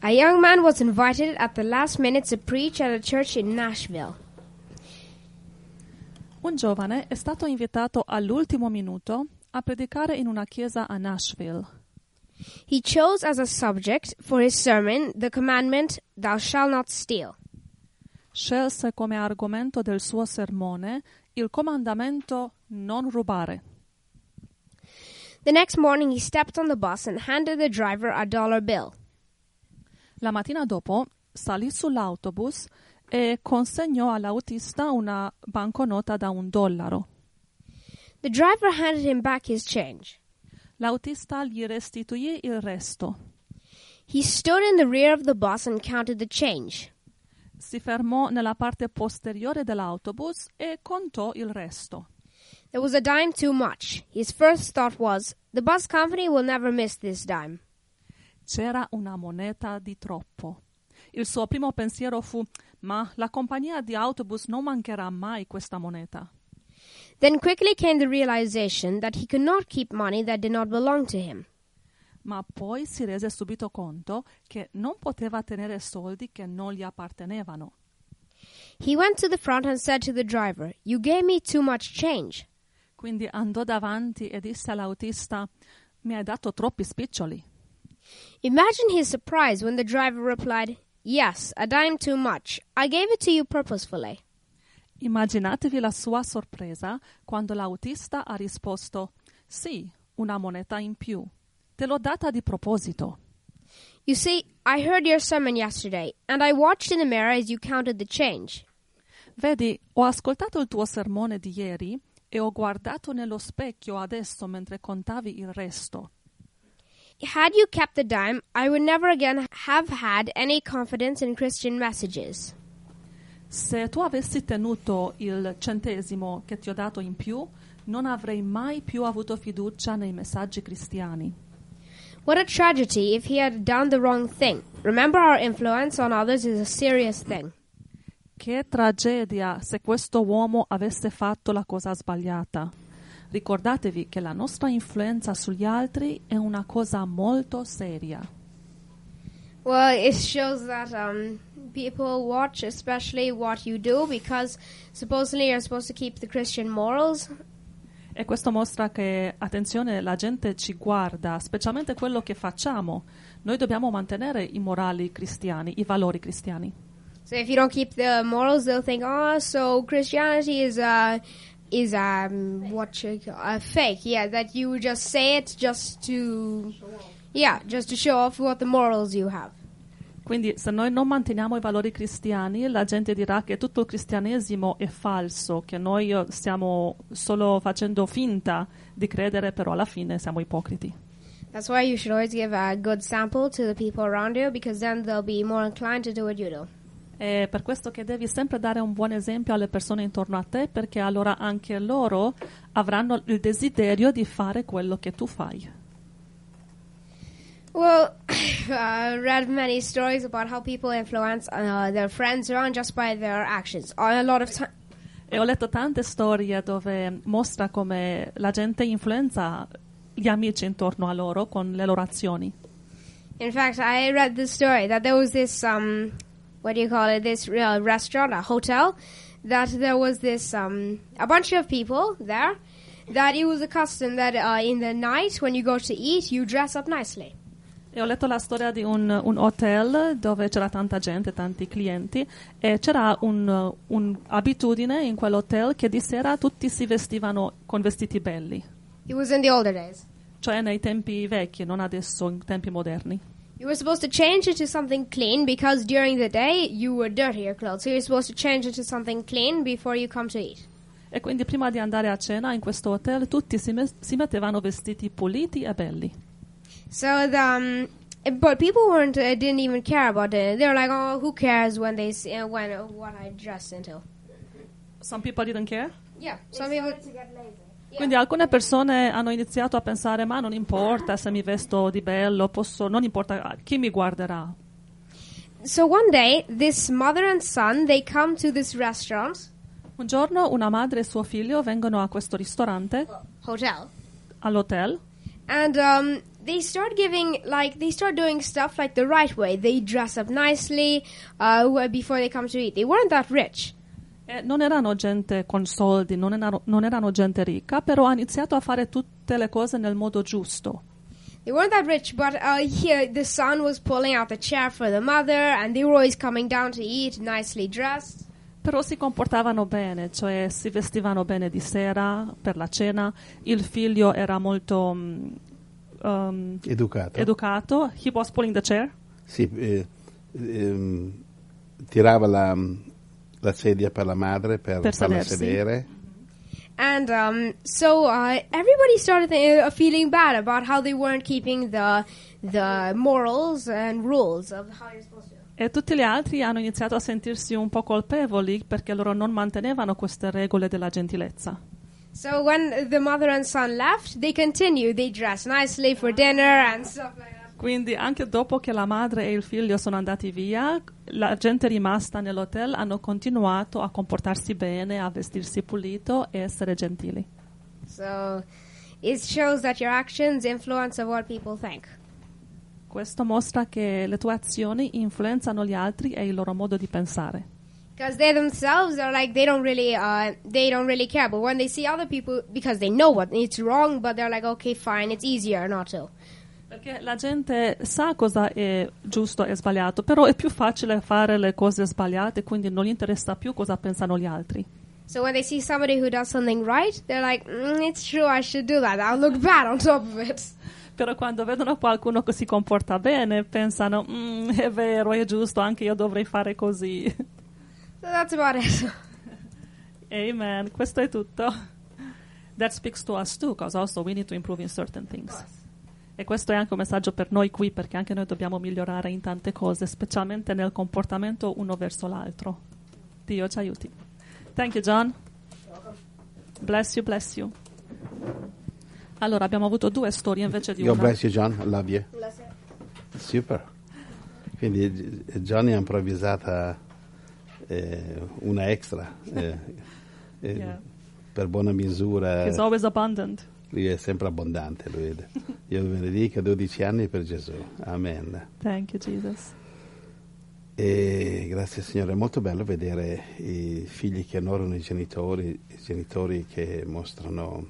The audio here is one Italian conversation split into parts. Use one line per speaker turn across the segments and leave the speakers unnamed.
A young man was invited at the last minute to preach at a church in Nashville.
Un giovane è stato invitato all'ultimo minuto a predicare in una chiesa a Nashville.
He chose as a subject for his sermon the commandment, Thou shalt not steal.
Scelse come argomento del suo sermone il comandamento non rubare.
The next morning, he stepped on the bus and handed the driver a dollar bill.
La mattina dopo salì sull'autobus e consegnò all'autista una banconota da un dollaro.
The driver handed him back his change.
L'autista gli restituì il resto.
He stood in the rear of the bus and counted the change.
Si fermò nella parte posteriore dell'autobus e contò il resto.
There was a dime too much. His first thought was, the bus company will never miss this dime.
C'era una moneta di troppo. Il suo primo pensiero fu: Ma la compagnia di autobus non mancherà mai questa moneta.
Then quickly came the realization that he could not keep money that did not belong to him.
Ma poi si rese subito conto che non poteva tenere soldi che non gli appartenevano.
He went to the front and said to the driver, You gave me too much change.
Quindi andò davanti e disse all'autista: Mi hai dato troppi spiccioli.
Imagine his surprise when the driver replied, Yes, a dime too much. I gave it to you purposefully.
Immaginatevi la sua sorpresa quando l'autista ha risposto: Sì, una moneta in più. Te l'ho data di proposito.
You see, I heard your sermon yesterday, and I watched in the mirror as you counted the change.
Vedi, ho ascoltato il tuo sermone di ieri e ho guardato nello specchio adesso mentre contavi il resto.
Had you kept the dime, I would never again have had any confidence in Christian messages.
Se tu avessi tenuto il centesimo che ti ho dato in più, non avrei mai più avuto fiducia nei messaggi cristiani.
What a tragedy if he had done the wrong thing. Remember, our influence on others is a serious thing.
Che tragedia se questo uomo avesse fatto la cosa sbagliata. Ricordatevi che la nostra influenza sugli altri è una cosa molto seria.
Well, it shows that um, people watch, especially what you do, because supposedly you're supposed to keep the Christian morals.
E questo mostra che, attenzione, la gente ci guarda, specialmente quello che facciamo. Noi dobbiamo mantenere i morali cristiani, i valori cristiani.
So if you don't keep the morals, they'll think, oh, so Christianity is uh, is um you call, uh, fake. Yeah, that you just say it just to, yeah, just to show off what the morals you have.
Quindi se noi non manteniamo i valori cristiani, la gente dirà che tutto il cristianesimo è falso, che noi eh, stiamo solo facendo finta di credere, però alla fine siamo ipocriti.
That's why you should always give a good sample to the people around you, because then they'll be more inclined to do what you do.
È per questo che devi sempre dare un buon esempio alle persone intorno a te, perché allora anche loro avranno il desiderio di fare quello che tu fai.
Well, I read many stories about how people influence uh, their friends around just by their actions. A lot of time.
E ho letto tante storie dove mostra come la gente influenza gli amici intorno a loro con le loro azioni.
In fact, I read this story that there was this um, what do you call it? This uh, restaurant, a hotel, that there was this um, a bunch of people there. That it was a custom that uh, in the night when you go to eat, you dress up nicely.
E ho letto la storia di un, un hotel dove c'era tanta gente, tanti clienti, e c'era un'abitudine in quell'hotel che di sera tutti si vestivano con vestiti belli.
It was in the older days.
Cioè nei tempi vecchi, non adesso, in tempi moderni.
You were supposed to change into something clean because during the day you were dirty your clothes. So you're supposed to change into something clean before you come to eat.
E quindi prima di andare a cena in questo hotel tutti si, me- si mettevano vestiti puliti e belli.
So the, um, but people weren't uh, didn't even care about it. They were like, oh, who cares when they see uh, when uh, what I dress into.
Some people didn't care?
Yeah, some people.
Quindi alcune persone hanno iniziato a pensare, ma non importa se mi vesto di bello, posso, non importa chi mi guarderà.
So one day, this mother and son they come to this restaurant
Un giorno una madre e suo figlio vengono a questo ristorante,
hotel,
all'hotel,
and um, they start giving like they start doing stuff like the right way. They dress up nicely uh, before they come to eat. They weren't that rich.
E non erano gente con soldi, non erano, non erano gente ricca, però ha iniziato a fare tutte le cose nel modo giusto.
They weren't that rich, but uh, here the son was pulling out the chair for the mother, and they were always coming down to eat, nicely dressed.
Però si comportavano bene, cioè si vestivano bene di sera per la cena. Il figlio era molto mm, um,
Educato.
educato. He was pulling the chair.
Sì, eh, ehm, tirava la, la sedia per la madre per,
Per
farla
sedersi.
sedere.
And um, so uh, everybody started th- uh, feeling bad about how they weren't keeping the the morals and rules of how you're supposed to.
E tutti gli altri hanno iniziato a sentirsi un po' colpevoli perché loro non mantenevano queste regole della gentilezza.
So when the mother and son left, they continued. They dressed nicely for dinner and stuff like that.
Quindi anche dopo che la madre e il figlio sono andati via, la gente rimasta nell'hotel hanno continuato a comportarsi bene, a vestirsi pulito e essere gentili.
So it shows that your actions influence what people think.
Questo mostra che le tue azioni influenzano gli altri e il loro modo di pensare.
Because they themselves are like they don't really uh, they don't really care, but when they see other people, because they know what it's wrong, but they're like, okay, fine, it's easier not to.
Perché la gente sa cosa è giusto e sbagliato, però è più facile fare le cose sbagliate, quindi non gli interessa più cosa pensano gli altri.
So when they see somebody who does something right, they're like, mm, it's true, I should do that. I'll look bad on top of it.
Però quando vedono qualcuno che si comporta bene, pensano, "Mm, è vero, è giusto, anche io dovrei fare così.
So that's about it.
Amen. Questo è tutto. That speaks to us too, because also we need to improve in certain things. E questo è anche un messaggio per noi qui, perché anche noi dobbiamo migliorare in tante cose, specialmente nel comportamento uno verso l'altro. Dio ci aiuti. Thank you, John. Bless you, bless you. Allora, abbiamo avuto due storie invece di
God
una.
bless you, John. Love you. Super. Quindi eh, Johnny ha improvvisata eh, una extra. eh, eh,
Yeah.
Per buona misura.
He's always abundant.
Lui è sempre abbondante. Lui. Io vi benedica 12 anni per Gesù. Amen.
Thank you, Jesus.
E grazie Signore, è molto bello vedere i figli che onorano i genitori, i genitori che mostrano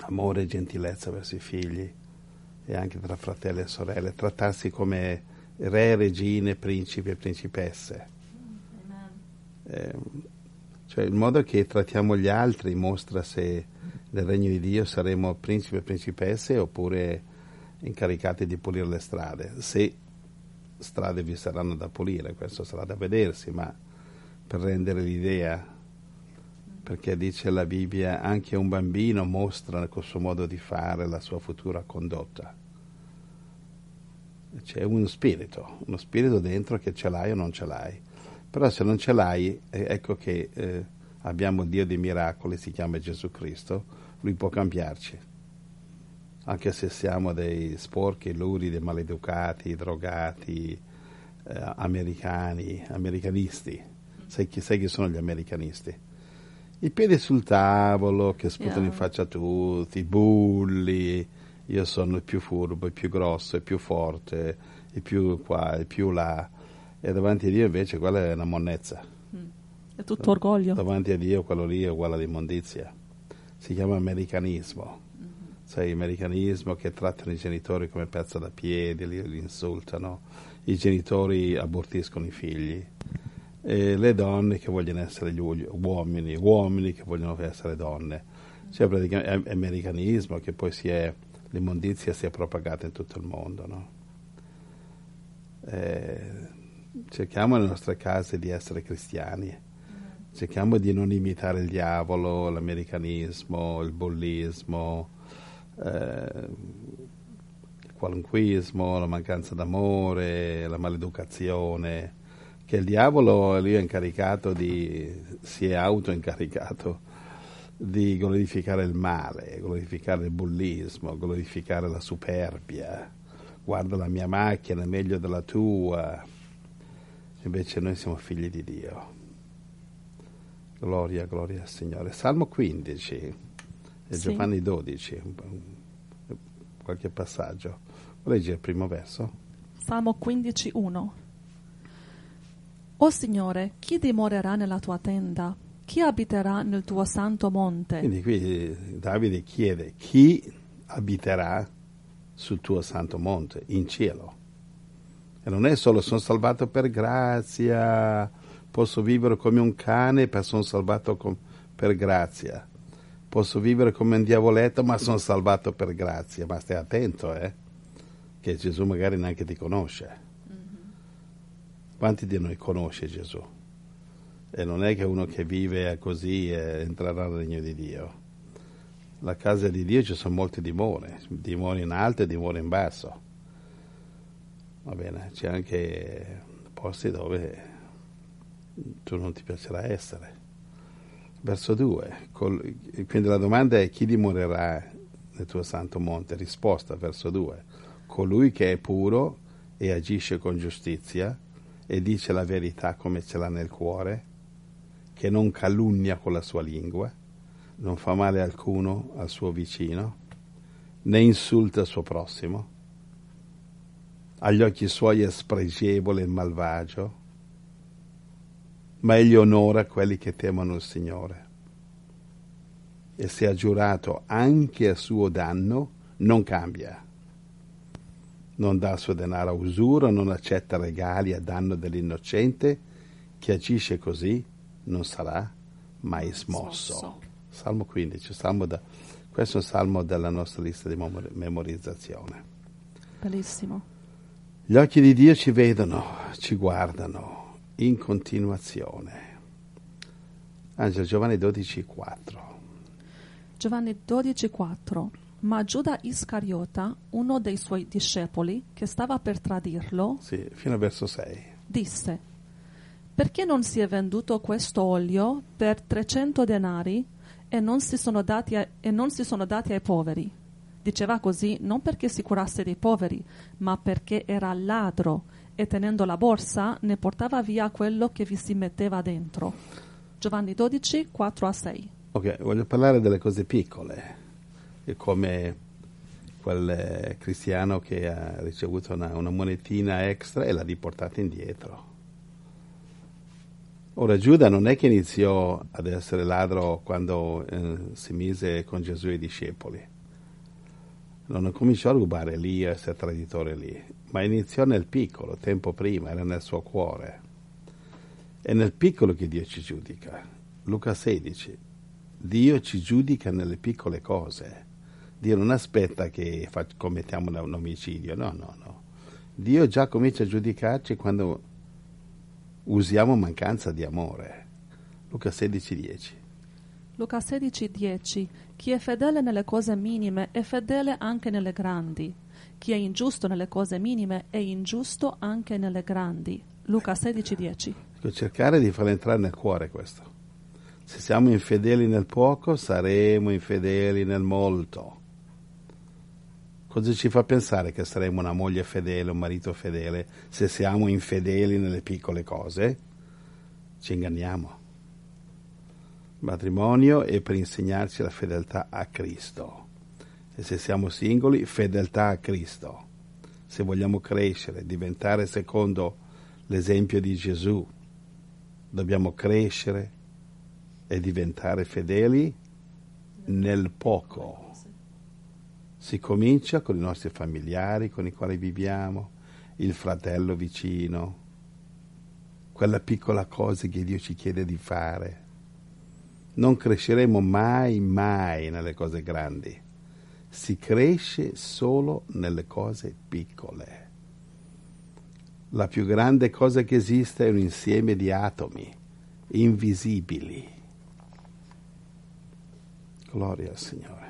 amore e gentilezza verso i figli e anche tra fratelli e sorelle, trattarsi come re, regine, principi e principesse. Eh, cioè il modo che trattiamo gli altri mostra se nel regno di Dio saremo principi e principesse oppure incaricati di pulire le strade. Se strade vi saranno da pulire, questo sarà da vedersi, ma per rendere l'idea, perché dice la Bibbia, anche un bambino mostra col suo modo di fare la sua futura condotta. C'è uno spirito, uno spirito dentro che ce l'hai o non ce l'hai. Però se non ce l'hai, eh, ecco che eh, abbiamo Dio dei miracoli, si chiama Gesù Cristo, lui può cambiarci anche se siamo dei sporchi, luridi, maleducati, drogati, eh, americani, americanisti. Sai chi, sai chi sono gli americanisti? I piedi sul tavolo che sputano
Yeah.
in faccia a tutti, i bulli, io sono il più furbo, il più grosso, il più forte, il più qua, il più là. E davanti a Dio invece quella è una monnezza.
È tutto orgoglio.
Davanti a Dio quello lì è uguale all'immondizia. Si chiama americanismo. Sai, americanismo che trattano i genitori come pezzo da piedi, li, li insultano, i genitori abortiscono i figli, e le donne che vogliono essere gli uomini, uomini che vogliono essere donne. C'è praticamente è- americanismo che poi si è, l'immondizia si è propagata in tutto il mondo. No? Eh, cerchiamo nelle nostre case di essere cristiani cerchiamo di non imitare il diavolo, l'americanismo, il bullismo, eh, il qualunquismo, la mancanza d'amore, la maleducazione, che il diavolo lui è incaricato di, si è autoincaricato di glorificare il male, glorificare il bullismo, glorificare la superbia. Guarda la mia macchina è meglio della tua. Invece noi siamo figli di Dio. Gloria, gloria al Signore. Salmo 15 e
Sì.
Giovanni 12. qualche passaggio. Leggi il primo verso.
Salmo 15.1 O Signore, chi dimorerà nella tua tenda? Chi abiterà nel tuo santo monte?
Quindi qui Davide chiede chi abiterà sul tuo santo monte, in cielo. E non è solo sono salvato per grazia, posso vivere come un cane, ma sono salvato com- per grazia. Posso vivere come un diavoletto, ma sono salvato per grazia. Ma stai attento, eh? Che Gesù magari neanche ti conosce. Quanti di noi conosce Gesù? E non è che uno che vive così eh, entrerà nel regno di Dio. La casa di Dio ci sono molte dimore, dimore in alto e dimore in basso. Va bene, c'è anche posti dove tu non ti piacerà essere. Verso 2. quindi la domanda è chi dimorerà nel tuo santo monte? Risposta, verso 2. Colui che è puro e agisce con giustizia e dice la verità come ce l'ha nel cuore, che non calunnia con la sua lingua, non fa male alcuno al suo vicino, né insulta il suo prossimo agli occhi suoi è spregevole e malvagio, ma egli onora quelli che temono il Signore. E se ha giurato anche a suo danno, non cambia. Non dà il suo denaro a usura, non accetta regali a danno dell'innocente, chi agisce così non sarà mai smosso. smosso. Salmo 15, salmo da, questo è un salmo della nostra lista di memorizzazione.
Bellissimo.
Gli occhi di Dio ci vedono, ci guardano in continuazione. Angelo Giovanni 12,4.
Giovanni 12,4. Ma Giuda Iscariota, uno dei suoi discepoli, che stava per tradirlo,
sì, fino al verso 6,
disse: Perché non si è venduto questo olio per 300 denari e non si sono dati, a, non si sono dati ai poveri? Diceva così non perché si curasse dei poveri, ma perché era ladro e tenendo la borsa ne portava via quello che vi si metteva dentro. Giovanni 12, 4 a 6.
Ok, voglio parlare delle cose piccole, come quel eh, cristiano che ha ricevuto una, una monetina extra e l'ha riportata indietro. Ora Giuda non è che iniziò ad essere ladro quando eh, si mise con Gesù e i discepoli non cominciò a rubare lì a essere traditore lì, ma iniziò nel piccolo, tempo prima, era nel suo cuore. È nel piccolo che Dio ci giudica. Luca 16. Dio ci giudica nelle piccole cose. Dio non aspetta che commettiamo un omicidio, no, no, no. Dio già comincia a giudicarci quando usiamo mancanza di amore. Luca 16, 10.
Luca 16, 10. Chi è fedele nelle cose minime è fedele anche nelle grandi. Chi è ingiusto nelle cose minime è ingiusto anche nelle grandi. Luca 16, 10.
Cercare di far entrare nel cuore questo. Se siamo infedeli nel poco, saremo infedeli nel molto. Cosa ci fa pensare che saremo una moglie fedele, un marito fedele, se siamo infedeli nelle piccole cose? Ci inganniamo matrimonio è per insegnarci la fedeltà a Cristo. E se siamo singoli, fedeltà a Cristo. Se vogliamo crescere, diventare secondo l'esempio di Gesù, dobbiamo crescere e diventare fedeli nel poco. Si comincia con i nostri familiari con i quali viviamo, il fratello vicino, quella piccola cosa che Dio ci chiede di fare non cresceremo mai, mai nelle cose grandi. Si cresce solo nelle cose piccole. La più grande cosa che esiste è un insieme di atomi invisibili. Gloria al Signore.